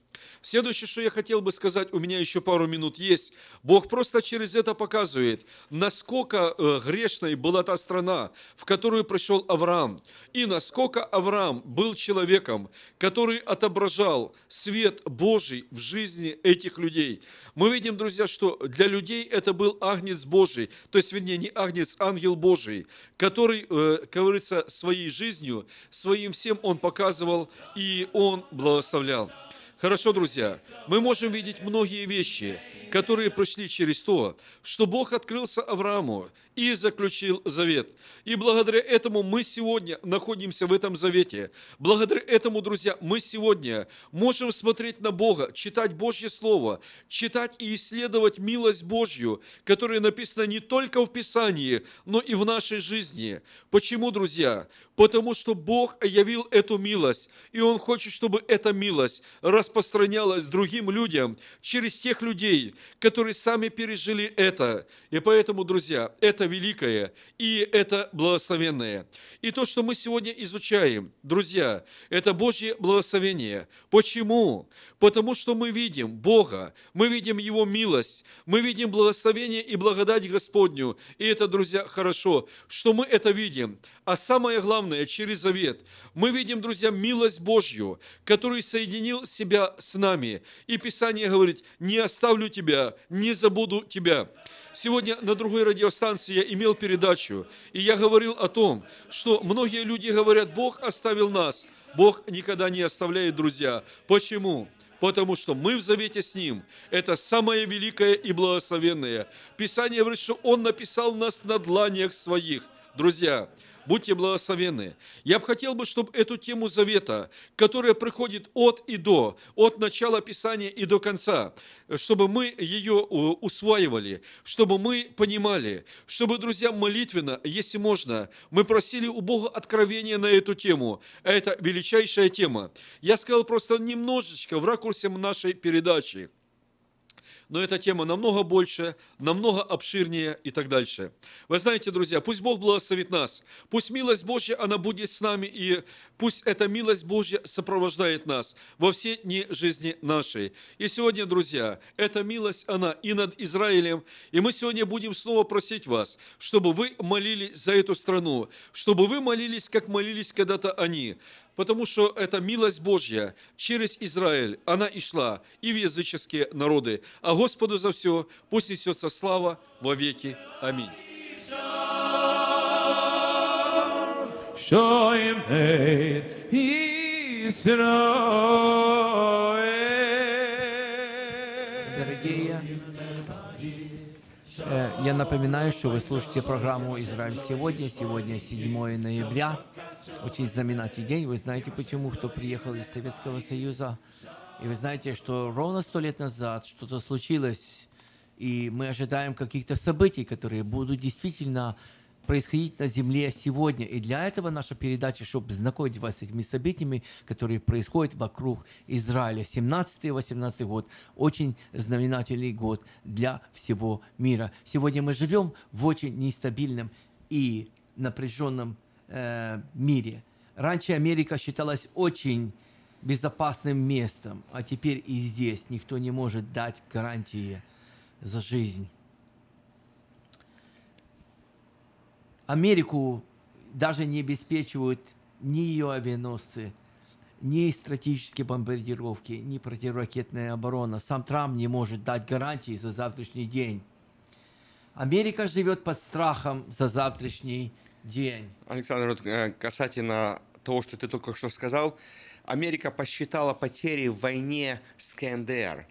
Следующее, что я хотел бы сказать, у меня еще пару минут есть. Бог просто через это показывает, насколько э, грешной была та страна, в которую пришел Авраам, и насколько Авраам был человеком, который отображал свет Божий в жизни этих людей. Мы видим, друзья, что для людей это был агнец Божий, то есть, вернее, не агнец, ангел Божий, который, э, говорится, своей жизнью, своим всем он показывал и он благословлял. Хорошо, друзья, мы можем видеть многие вещи, которые прошли через то, что Бог открылся Аврааму и заключил завет. И благодаря этому мы сегодня находимся в этом завете. Благодаря этому, друзья, мы сегодня можем смотреть на Бога, читать Божье Слово, читать и исследовать милость Божью, которая написана не только в Писании, но и в нашей жизни. Почему, друзья? Потому что Бог явил эту милость, и Он хочет, чтобы эта милость распространялась другим людям через тех людей, которые сами пережили это. И поэтому, друзья, это великое и это благословенное. И то, что мы сегодня изучаем, друзья, это Божье благословение. Почему? Потому что мы видим Бога, мы видим Его милость, мы видим благословение и благодать Господню. И это, друзья, хорошо, что мы это видим. А самое главное, через завет, мы видим, друзья, милость Божью, который соединил себя с нами. И Писание говорит, не оставлю тебя, не забуду тебя. Сегодня на другой радиостанции я имел передачу, и я говорил о том, что многие люди говорят, Бог оставил нас. Бог никогда не оставляет, друзья. Почему? потому что мы в завете с Ним. Это самое великое и благословенное. Писание говорит, что Он написал нас на дланях своих. Друзья, Будьте благословенны. Я бы хотел бы, чтобы эту тему завета, которая приходит от и до, от начала Писания и до конца, чтобы мы ее усваивали, чтобы мы понимали, чтобы, друзья, молитвенно, если можно, мы просили у Бога откровения на эту тему. Это величайшая тема. Я сказал просто немножечко в ракурсе нашей передачи но эта тема намного больше, намного обширнее и так дальше. Вы знаете, друзья, пусть Бог благословит нас, пусть милость Божья, она будет с нами, и пусть эта милость Божья сопровождает нас во все дни жизни нашей. И сегодня, друзья, эта милость, она и над Израилем, и мы сегодня будем снова просить вас, чтобы вы молились за эту страну, чтобы вы молились, как молились когда-то они, потому что это милость Божья через Израиль, она и шла и в языческие народы. А Господу за все пусть несется слава во веки. Аминь. Дорогие, я напоминаю, что вы слушаете программу «Израиль сегодня». Сегодня 7 ноября. Очень знаменательный день. Вы знаете почему? Кто приехал из Советского Союза. И вы знаете, что ровно сто лет назад что-то случилось, и мы ожидаем каких-то событий, которые будут действительно происходить на Земле сегодня. И для этого наша передача, чтобы знакомить вас с этими событиями, которые происходят вокруг Израиля. 17-18 год, очень знаменательный год для всего мира. Сегодня мы живем в очень нестабильном и напряженном э, мире. Раньше Америка считалась очень безопасным местом, а теперь и здесь никто не может дать гарантии за жизнь. Америку даже не обеспечивают ни ее авианосцы, ни стратегические бомбардировки, ни противоракетная оборона. Сам Трамп не может дать гарантии за завтрашний день. Америка живет под страхом за завтрашний день. Александр, вот, э, касательно того, что ты только что сказал, Америка посчитала потери в войне с КНДР.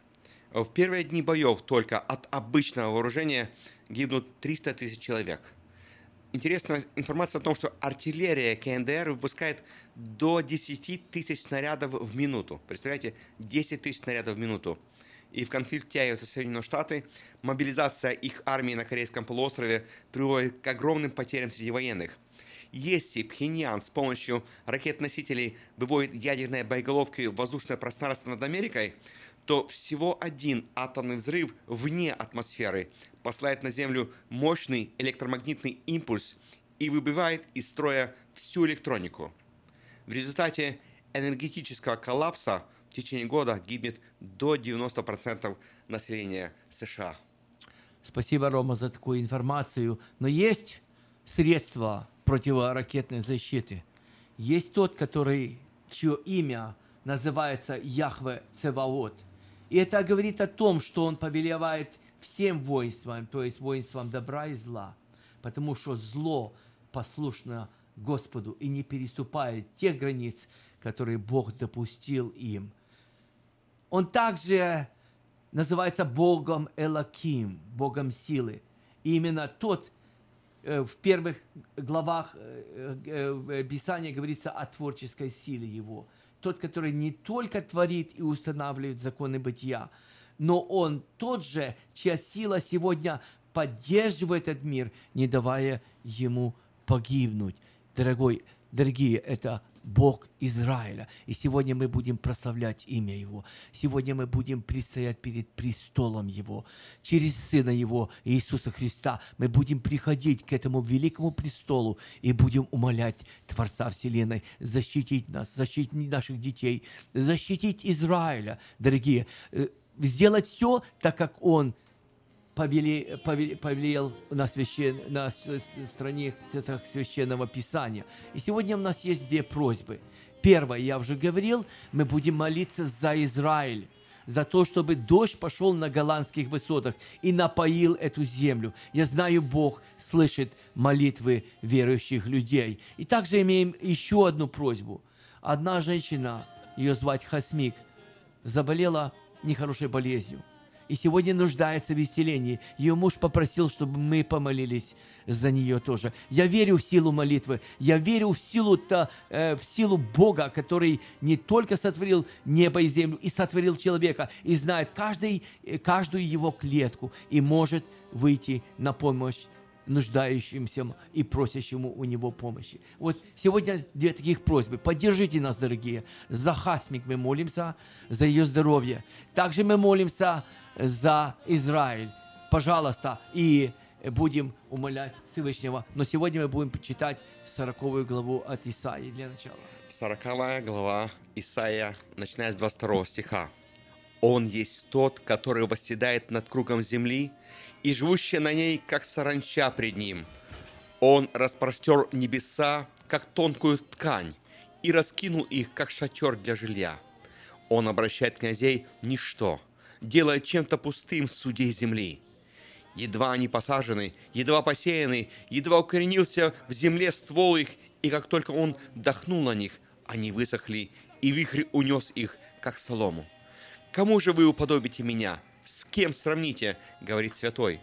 В первые дни боев только от обычного вооружения гибнут 300 тысяч человек. Интересная информация о том, что артиллерия КНДР выпускает до 10 тысяч снарядов в минуту. Представляете, 10 тысяч снарядов в минуту. И в конфликте со Соединенные Штаты мобилизация их армии на Корейском полуострове приводит к огромным потерям среди военных. Если Пхеньян с помощью ракет-носителей выводит ядерные боеголовки в воздушное пространство над Америкой, то всего один атомный взрыв вне атмосферы посылает на Землю мощный электромагнитный импульс и выбивает из строя всю электронику. В результате энергетического коллапса в течение года гибнет до 90% населения США. Спасибо, Рома, за такую информацию. Но есть средства противоракетной защиты. Есть тот, который, чье имя называется Яхве Цеваот. И это говорит о том, что он повелевает всем воинствам, то есть воинствам добра и зла, потому что зло послушно Господу и не переступает тех границ, которые Бог допустил им. Он также называется Богом Элаким, Богом силы. И именно тот, э, в первых главах э, э, Писания говорится о творческой силе Его. Тот, который не только творит и устанавливает законы бытия, но Он тот же, чья сила сегодня поддерживает этот мир, не давая ему погибнуть. Дорогой, дорогие, это Бог Израиля. И сегодня мы будем прославлять имя Его. Сегодня мы будем предстоять перед престолом Его. Через Сына Его, Иисуса Христа, мы будем приходить к этому великому престолу и будем умолять Творца Вселенной защитить нас, защитить наших детей, защитить Израиля, дорогие. Э, сделать все так, как Он повели, повели, повелел на, священ, на стране священного Писания. И сегодня у нас есть две просьбы. Первое, я уже говорил, мы будем молиться за Израиль, за то, чтобы дождь пошел на голландских высотах и напоил эту землю. Я знаю, Бог слышит молитвы верующих людей. И также имеем еще одну просьбу. Одна женщина, ее звать Хасмик, заболела нехорошей болезнью и сегодня нуждается в исцелении. Ее муж попросил, чтобы мы помолились за нее тоже. Я верю в силу молитвы, я верю в силу, -то, э, в силу Бога, который не только сотворил небо и землю, и сотворил человека, и знает каждый, э, каждую его клетку, и может выйти на помощь нуждающимся и просящему у него помощи. Вот сегодня две таких просьбы. Поддержите нас, дорогие. За Хасмик мы молимся, за ее здоровье. Также мы молимся за Израиль. Пожалуйста, и будем умолять Всевышнего. Но сегодня мы будем читать 40 главу от Исаии для начала. 40 глава Исаия, начиная с 22 стиха. «Он есть тот, который восседает над кругом земли, и живущая на ней, как саранча пред ним. Он распростер небеса, как тонкую ткань, и раскинул их, как шатер для жилья. Он обращает князей ничто, делая чем-то пустым судей земли. Едва они посажены, едва посеяны, едва укоренился в земле ствол их, и как только он дохнул на них, они высохли, и вихрь унес их, как солому. Кому же вы уподобите меня? С кем сравните, говорит святой.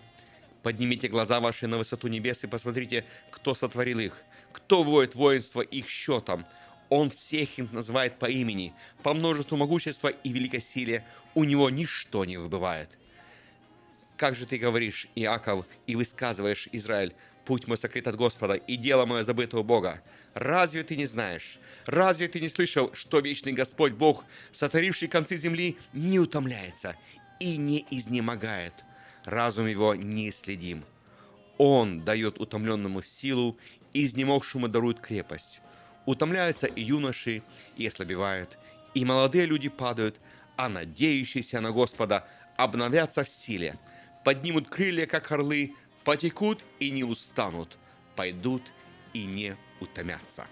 Поднимите глаза ваши на высоту небес и посмотрите, кто сотворил их, кто воет воинство их счетом. Он всех их называет по имени, по множеству могущества и великосилия, у него ничто не выбывает. Как же ты говоришь, Иаков, и высказываешь, Израиль, путь мой сокрыт от Господа, и дело мое забыто у Бога. Разве ты не знаешь? Разве ты не слышал, что вечный Господь Бог, сотворивший концы земли, не утомляется и не изнемогает? Разум его неисследим. Он дает утомленному силу, изнемогшему дарует крепость. Утомляются и юноши, и ослабевают, и молодые люди падают, а надеющиеся на Господа обновятся в силе, поднимут крылья, как орлы, потекут и не устанут, пойдут и не утомятся.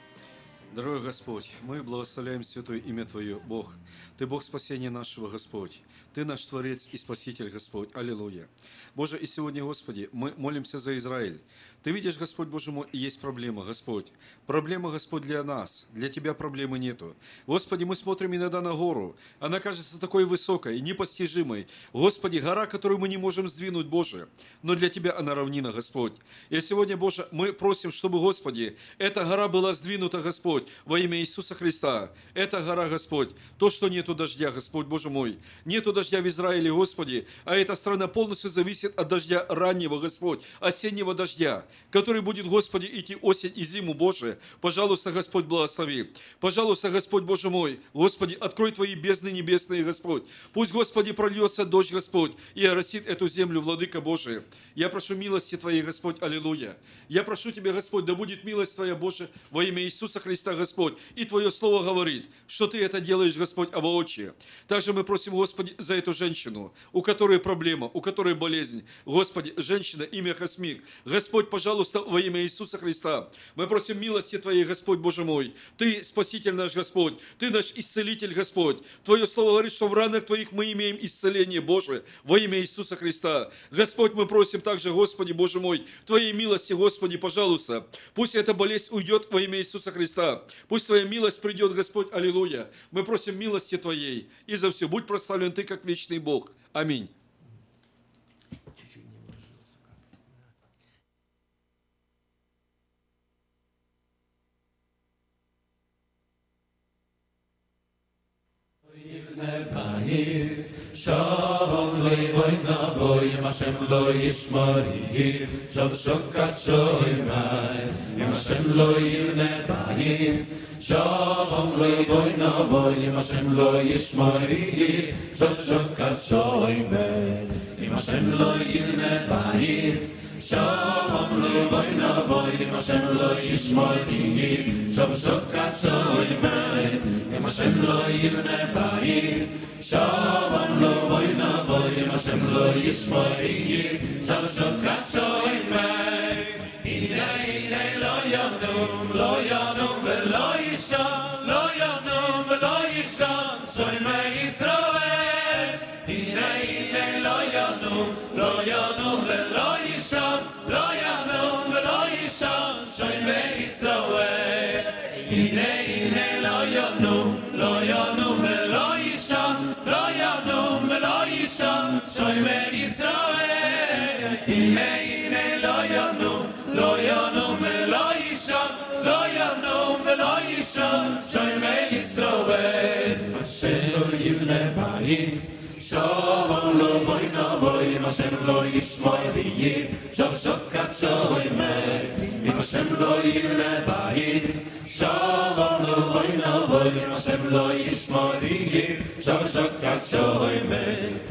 Дорогой Господь, мы благословляем святое имя Твое, Бог. Ты Бог спасения нашего, Господь. Ты наш Творец и Спаситель, Господь. Аллилуйя. Боже, и сегодня, Господи, мы молимся за Израиль. Ты видишь, Господь Боже мой, есть проблема, Господь. Проблема, Господь, для нас. Для Тебя проблемы нету. Господи, мы смотрим иногда на гору. Она кажется такой высокой, непостижимой. Господи, гора, которую мы не можем сдвинуть, Боже. Но для Тебя она равнина, Господь. И сегодня, Боже, мы просим, чтобы, Господи, эта гора была сдвинута, Господь, во имя Иисуса Христа. Эта гора, Господь, то, что нету дождя, Господь, Боже мой. Нету дождя в Израиле, Господи, а эта страна полностью зависит от дождя раннего, Господь, осеннего дождя который будет, Господи, идти осень и зиму, Боже. Пожалуйста, Господь, благослови. Пожалуйста, Господь, Боже мой, Господи, открой Твои бездны небесные, Господь. Пусть, Господи, прольется дождь, Господь, и оросит эту землю, Владыка Божия. Я прошу милости Твоей, Господь, аллилуйя. Я прошу Тебя, Господь, да будет милость Твоя, Боже, во имя Иисуса Христа, Господь. И Твое Слово говорит, что Ты это делаешь, Господь, а воочию. Также мы просим, Господи, за эту женщину, у которой проблема, у которой болезнь. Господи, женщина, имя Космик. Господь, пожалуйста, во имя Иисуса Христа. Мы просим милости Твоей, Господь Боже мой. Ты Спаситель наш Господь. Ты наш Исцелитель, Господь. Твое Слово говорит, что в ранах Твоих мы имеем исцеление, Боже, во имя Иисуса Христа. Господь, мы просим также, Господи, Боже мой, Твоей милости, Господи, пожалуйста. Пусть эта болезнь уйдет во имя Иисуса Христа. Пусть Твоя милость придет, Господь, аллилуйя. Мы просим милости Твоей. И за все будь прославлен Ты, как вечный Бог. Аминь. Shalom loy boy na boy Hashem lo yishmari Shav shokat shoy mai Hashem lo yirne bayis שחם לא יבוי נבוי, אם השם לא ישמרי, שוב שוב קשוי בן, אם השם לא ירנה בעיס, שחם לא יבוי נבוי, אם השם לא ישמרי, שוב שוב קשוי בן, אם השם לא ירנה בעיס, שחם לא יבוי נבוי, אם השם לא ישמרי, שוב שוב קשוי בן, שלום לא בואי נבואי, אם השם לא ישמוע ויהיר, שוב שוב כת שוב אימר, אם השם לא יראה בעיס. שלום לא בואי נבואי, אם השם לא ישמוע ויהיר, שוב שוב כת שוב אימר.